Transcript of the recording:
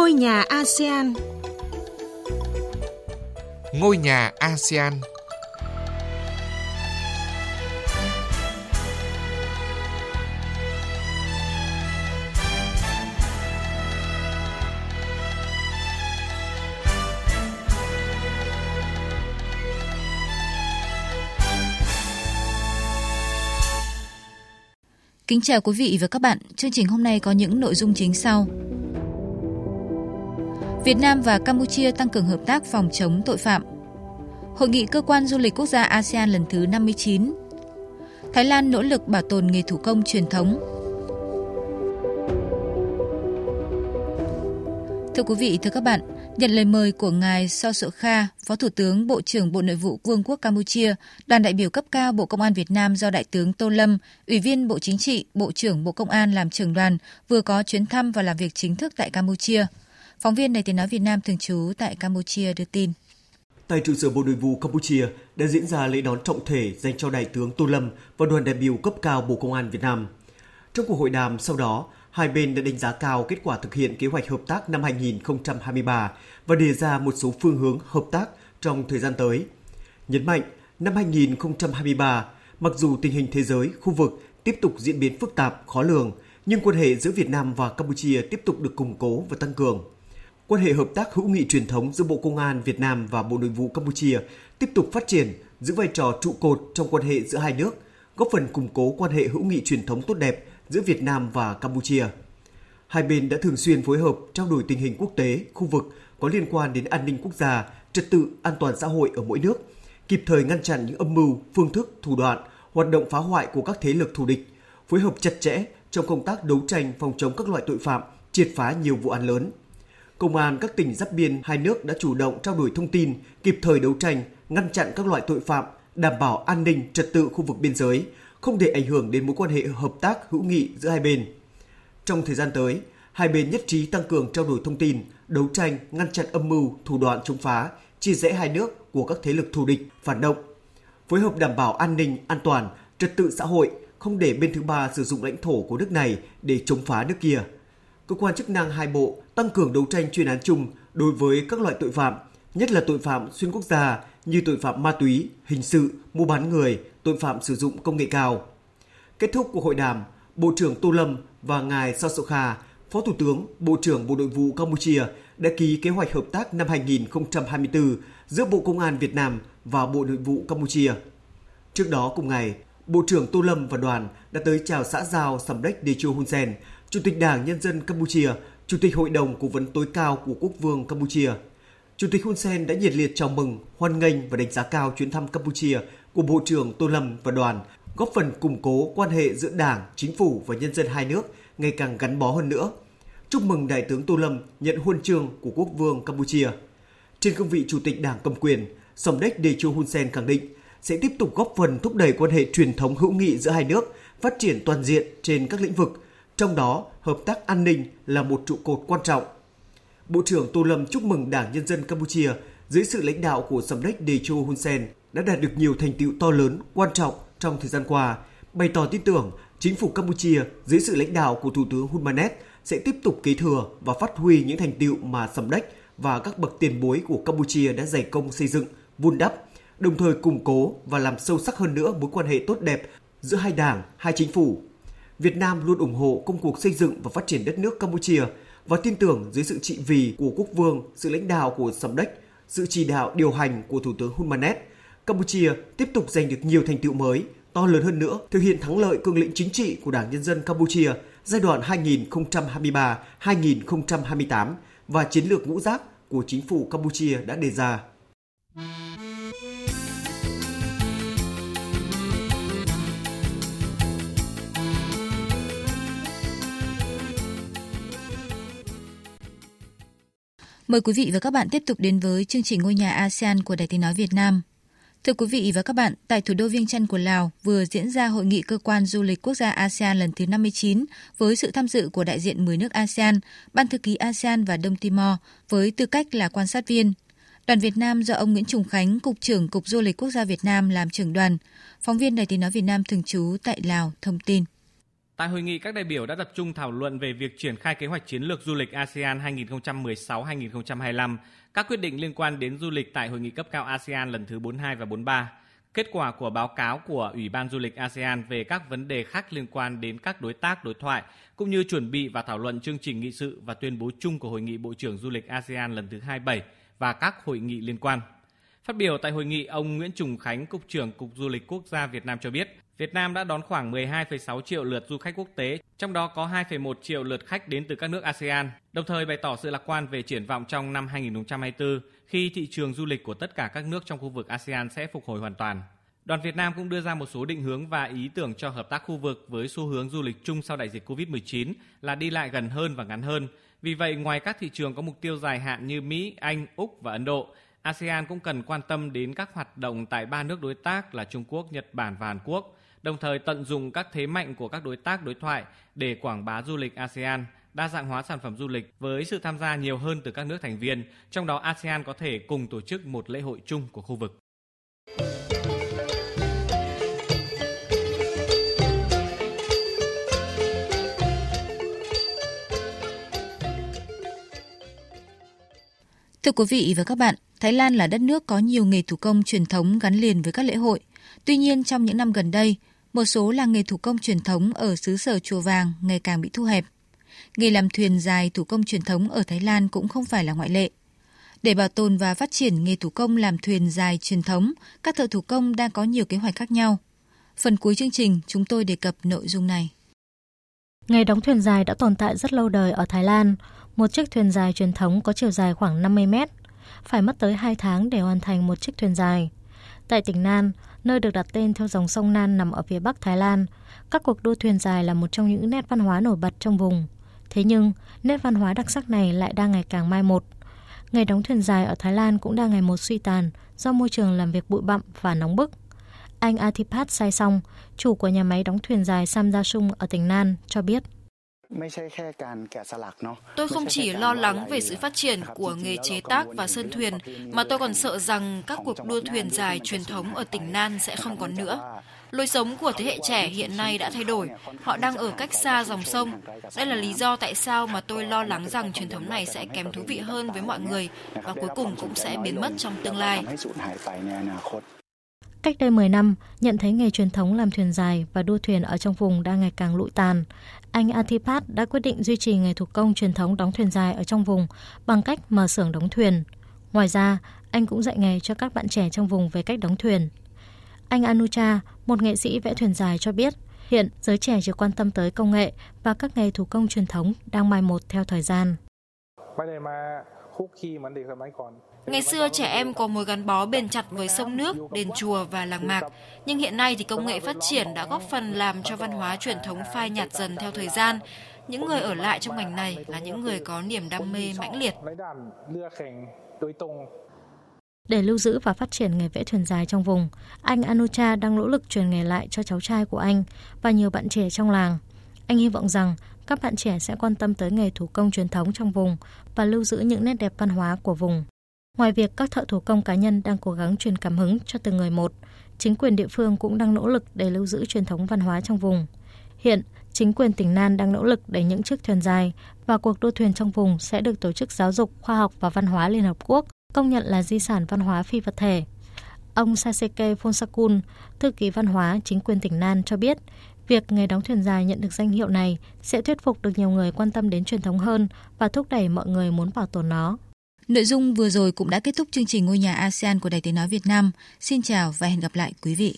Ngôi nhà ASEAN Ngôi nhà ASEAN Kính chào quý vị và các bạn. Chương trình hôm nay có những nội dung chính sau. Việt Nam và Campuchia tăng cường hợp tác phòng chống tội phạm. Hội nghị cơ quan du lịch quốc gia ASEAN lần thứ 59. Thái Lan nỗ lực bảo tồn nghề thủ công truyền thống. Thưa quý vị, thưa các bạn, Nhận lời mời của ngài So Sộ Kha, Phó Thủ tướng Bộ trưởng Bộ Nội vụ Vương quốc Campuchia, đoàn đại biểu cấp cao Bộ Công an Việt Nam do Đại tướng Tô Lâm, Ủy viên Bộ Chính trị, Bộ trưởng Bộ Công an làm trưởng đoàn, vừa có chuyến thăm và làm việc chính thức tại Campuchia. Phóng viên Đài tiếng nói Việt Nam thường trú tại Campuchia đưa tin. Tại trụ sở Bộ Nội vụ Campuchia đã diễn ra lễ đón trọng thể dành cho Đại tướng Tô Lâm và đoàn đại biểu cấp cao Bộ Công an Việt Nam. Trong cuộc hội đàm sau đó, hai bên đã đánh giá cao kết quả thực hiện kế hoạch hợp tác năm 2023 và đề ra một số phương hướng hợp tác trong thời gian tới. Nhấn mạnh, năm 2023, mặc dù tình hình thế giới, khu vực tiếp tục diễn biến phức tạp, khó lường, nhưng quan hệ giữa Việt Nam và Campuchia tiếp tục được củng cố và tăng cường. Quan hệ hợp tác hữu nghị truyền thống giữa Bộ Công an Việt Nam và Bộ Nội vụ Campuchia tiếp tục phát triển, giữ vai trò trụ cột trong quan hệ giữa hai nước, góp phần củng cố quan hệ hữu nghị truyền thống tốt đẹp giữa Việt Nam và Campuchia. Hai bên đã thường xuyên phối hợp trao đổi tình hình quốc tế, khu vực có liên quan đến an ninh quốc gia, trật tự, an toàn xã hội ở mỗi nước, kịp thời ngăn chặn những âm mưu, phương thức, thủ đoạn, hoạt động phá hoại của các thế lực thù địch, phối hợp chặt chẽ trong công tác đấu tranh phòng chống các loại tội phạm, triệt phá nhiều vụ án lớn. Công an các tỉnh giáp biên hai nước đã chủ động trao đổi thông tin, kịp thời đấu tranh, ngăn chặn các loại tội phạm, đảm bảo an ninh trật tự khu vực biên giới, không để ảnh hưởng đến mối quan hệ hợp tác hữu nghị giữa hai bên. Trong thời gian tới, hai bên nhất trí tăng cường trao đổi thông tin, đấu tranh, ngăn chặn âm mưu, thủ đoạn chống phá, chia rẽ hai nước của các thế lực thù địch, phản động, phối hợp đảm bảo an ninh, an toàn, trật tự xã hội, không để bên thứ ba sử dụng lãnh thổ của nước này để chống phá nước kia. Cơ quan chức năng hai bộ tăng cường đấu tranh chuyên án chung đối với các loại tội phạm, nhất là tội phạm xuyên quốc gia như tội phạm ma túy, hình sự, mua bán người, tội phạm sử dụng công nghệ cao. Kết thúc cuộc hội đàm, Bộ trưởng Tô Lâm và ngài Sasokha, Phó Thủ tướng, Bộ trưởng Bộ Nội vụ Campuchia đã ký kế hoạch hợp tác năm 2024 giữa Bộ Công an Việt Nam và Bộ Nội vụ Campuchia. Trước đó cùng ngày, Bộ trưởng Tô Lâm và đoàn đã tới chào xã giao Samdech Techo Hun Sen, Chủ tịch Đảng Nhân dân Campuchia, Chủ tịch Hội đồng Cố vấn tối cao của Quốc vương Campuchia. Chủ tịch Hun Sen đã nhiệt liệt chào mừng, hoan nghênh và đánh giá cao chuyến thăm Campuchia của Bộ trưởng Tô Lâm và đoàn, góp phần củng cố quan hệ giữa Đảng, Chính phủ và nhân dân hai nước ngày càng gắn bó hơn nữa. Chúc mừng Đại tướng Tô Lâm nhận huân chương của Quốc vương Campuchia. Trên cương vị Chủ tịch Đảng cầm quyền, Somdech Techo Hun Sen khẳng định sẽ tiếp tục góp phần thúc đẩy quan hệ truyền thống hữu nghị giữa hai nước phát triển toàn diện trên các lĩnh vực, trong đó hợp tác an ninh là một trụ cột quan trọng. Bộ trưởng Tô Lâm chúc mừng Đảng Nhân dân Campuchia dưới sự lãnh đạo của Samdech Techo Hun Sen đã đạt được nhiều thành tựu to lớn, quan trọng trong thời gian qua, bày tỏ tin tưởng chính phủ Campuchia dưới sự lãnh đạo của Thủ tướng Hun Manet sẽ tiếp tục kế thừa và phát huy những thành tựu mà Samdech và các bậc tiền bối của Campuchia đã dày công xây dựng, vun đắp, đồng thời củng cố và làm sâu sắc hơn nữa mối quan hệ tốt đẹp giữa hai đảng, hai chính phủ. Việt Nam luôn ủng hộ công cuộc xây dựng và phát triển đất nước Campuchia và tin tưởng dưới sự trị vì của quốc vương, sự lãnh đạo của Samdech, sự chỉ đạo điều hành của Thủ tướng Hun Manet, Campuchia tiếp tục giành được nhiều thành tựu mới, to lớn hơn nữa, thực hiện thắng lợi cương lĩnh chính trị của Đảng Nhân dân Campuchia giai đoạn 2023-2028 và chiến lược ngũ giác của chính phủ Campuchia đã đề ra. Mời quý vị và các bạn tiếp tục đến với chương trình Ngôi nhà ASEAN của Đài Tiếng Nói Việt Nam. Thưa quý vị và các bạn, tại thủ đô Viêng Chăn của Lào vừa diễn ra hội nghị cơ quan du lịch quốc gia ASEAN lần thứ 59 với sự tham dự của đại diện 10 nước ASEAN, Ban thư ký ASEAN và Đông Timor với tư cách là quan sát viên. Đoàn Việt Nam do ông Nguyễn Trùng Khánh, Cục trưởng Cục Du lịch Quốc gia Việt Nam làm trưởng đoàn. Phóng viên Đài Tiếng Nói Việt Nam thường trú tại Lào thông tin. Tại hội nghị, các đại biểu đã tập trung thảo luận về việc triển khai kế hoạch chiến lược du lịch ASEAN 2016-2025, các quyết định liên quan đến du lịch tại hội nghị cấp cao ASEAN lần thứ 42 và 43, kết quả của báo cáo của Ủy ban du lịch ASEAN về các vấn đề khác liên quan đến các đối tác đối thoại, cũng như chuẩn bị và thảo luận chương trình nghị sự và tuyên bố chung của Hội nghị Bộ trưởng Du lịch ASEAN lần thứ 27 và các hội nghị liên quan. Phát biểu tại hội nghị, ông Nguyễn Trùng Khánh, Cục trưởng Cục Du lịch Quốc gia Việt Nam cho biết, Việt Nam đã đón khoảng 12,6 triệu lượt du khách quốc tế, trong đó có 2,1 triệu lượt khách đến từ các nước ASEAN, đồng thời bày tỏ sự lạc quan về triển vọng trong năm 2024 khi thị trường du lịch của tất cả các nước trong khu vực ASEAN sẽ phục hồi hoàn toàn. Đoàn Việt Nam cũng đưa ra một số định hướng và ý tưởng cho hợp tác khu vực với xu hướng du lịch chung sau đại dịch COVID-19 là đi lại gần hơn và ngắn hơn. Vì vậy, ngoài các thị trường có mục tiêu dài hạn như Mỹ, Anh, Úc và Ấn Độ, ASEAN cũng cần quan tâm đến các hoạt động tại ba nước đối tác là Trung Quốc, Nhật Bản và Hàn Quốc, đồng thời tận dụng các thế mạnh của các đối tác đối thoại để quảng bá du lịch ASEAN, đa dạng hóa sản phẩm du lịch với sự tham gia nhiều hơn từ các nước thành viên, trong đó ASEAN có thể cùng tổ chức một lễ hội chung của khu vực. Thưa quý vị và các bạn, Thái Lan là đất nước có nhiều nghề thủ công truyền thống gắn liền với các lễ hội. Tuy nhiên, trong những năm gần đây, một số làng nghề thủ công truyền thống ở xứ sở Chùa Vàng ngày càng bị thu hẹp. Nghề làm thuyền dài thủ công truyền thống ở Thái Lan cũng không phải là ngoại lệ. Để bảo tồn và phát triển nghề thủ công làm thuyền dài truyền thống, các thợ thủ công đang có nhiều kế hoạch khác nhau. Phần cuối chương trình, chúng tôi đề cập nội dung này. Nghề đóng thuyền dài đã tồn tại rất lâu đời ở Thái Lan. Một chiếc thuyền dài truyền thống có chiều dài khoảng 50 mét, phải mất tới 2 tháng để hoàn thành một chiếc thuyền dài. Tại tỉnh Nan, nơi được đặt tên theo dòng sông Nan nằm ở phía bắc Thái Lan, các cuộc đua thuyền dài là một trong những nét văn hóa nổi bật trong vùng. Thế nhưng, nét văn hóa đặc sắc này lại đang ngày càng mai một. Nghề đóng thuyền dài ở Thái Lan cũng đang ngày một suy tàn do môi trường làm việc bụi bặm và nóng bức. Anh Athipat Sai Song, chủ của nhà máy đóng thuyền dài Samjasung ở tỉnh Nan, cho biết. Tôi không chỉ lo lắng về sự phát triển của nghề chế tác và sơn thuyền, mà tôi còn sợ rằng các cuộc đua thuyền dài truyền thống ở tỉnh Nan sẽ không còn nữa. Lối sống của thế hệ trẻ hiện nay đã thay đổi, họ đang ở cách xa dòng sông. Đây là lý do tại sao mà tôi lo lắng rằng truyền thống này sẽ kém thú vị hơn với mọi người và cuối cùng cũng sẽ biến mất trong tương lai. Cách đây 10 năm, nhận thấy nghề truyền thống làm thuyền dài và đua thuyền ở trong vùng đang ngày càng lụi tàn, anh Atipat đã quyết định duy trì nghề thủ công truyền thống đóng thuyền dài ở trong vùng bằng cách mở xưởng đóng thuyền. Ngoài ra, anh cũng dạy nghề cho các bạn trẻ trong vùng về cách đóng thuyền. Anh Anucha, một nghệ sĩ vẽ thuyền dài cho biết, hiện giới trẻ chỉ quan tâm tới công nghệ và các nghề thủ công truyền thống đang mai một theo thời gian. Ngày xưa trẻ em có mối gắn bó bền chặt với sông nước, đền chùa và làng mạc, nhưng hiện nay thì công nghệ phát triển đã góp phần làm cho văn hóa truyền thống phai nhạt dần theo thời gian. Những người ở lại trong ngành này là những người có niềm đam mê mãnh liệt. Để lưu giữ và phát triển nghề vẽ thuyền dài trong vùng, anh Anucha đang nỗ lực truyền nghề lại cho cháu trai của anh và nhiều bạn trẻ trong làng. Anh hy vọng rằng các bạn trẻ sẽ quan tâm tới nghề thủ công truyền thống trong vùng và lưu giữ những nét đẹp văn hóa của vùng. Ngoài việc các thợ thủ công cá nhân đang cố gắng truyền cảm hứng cho từng người một, chính quyền địa phương cũng đang nỗ lực để lưu giữ truyền thống văn hóa trong vùng. Hiện, chính quyền tỉnh Nan đang nỗ lực để những chiếc thuyền dài và cuộc đua thuyền trong vùng sẽ được Tổ chức Giáo dục, Khoa học và Văn hóa Liên Hợp Quốc công nhận là di sản văn hóa phi vật thể. Ông Saseke Fonsakun, thư ký văn hóa chính quyền tỉnh Nan cho biết, việc nghề đóng thuyền dài nhận được danh hiệu này sẽ thuyết phục được nhiều người quan tâm đến truyền thống hơn và thúc đẩy mọi người muốn bảo tồn nó. Nội dung vừa rồi cũng đã kết thúc chương trình Ngôi nhà ASEAN của Đài Tiếng Nói Việt Nam. Xin chào và hẹn gặp lại, quý vị.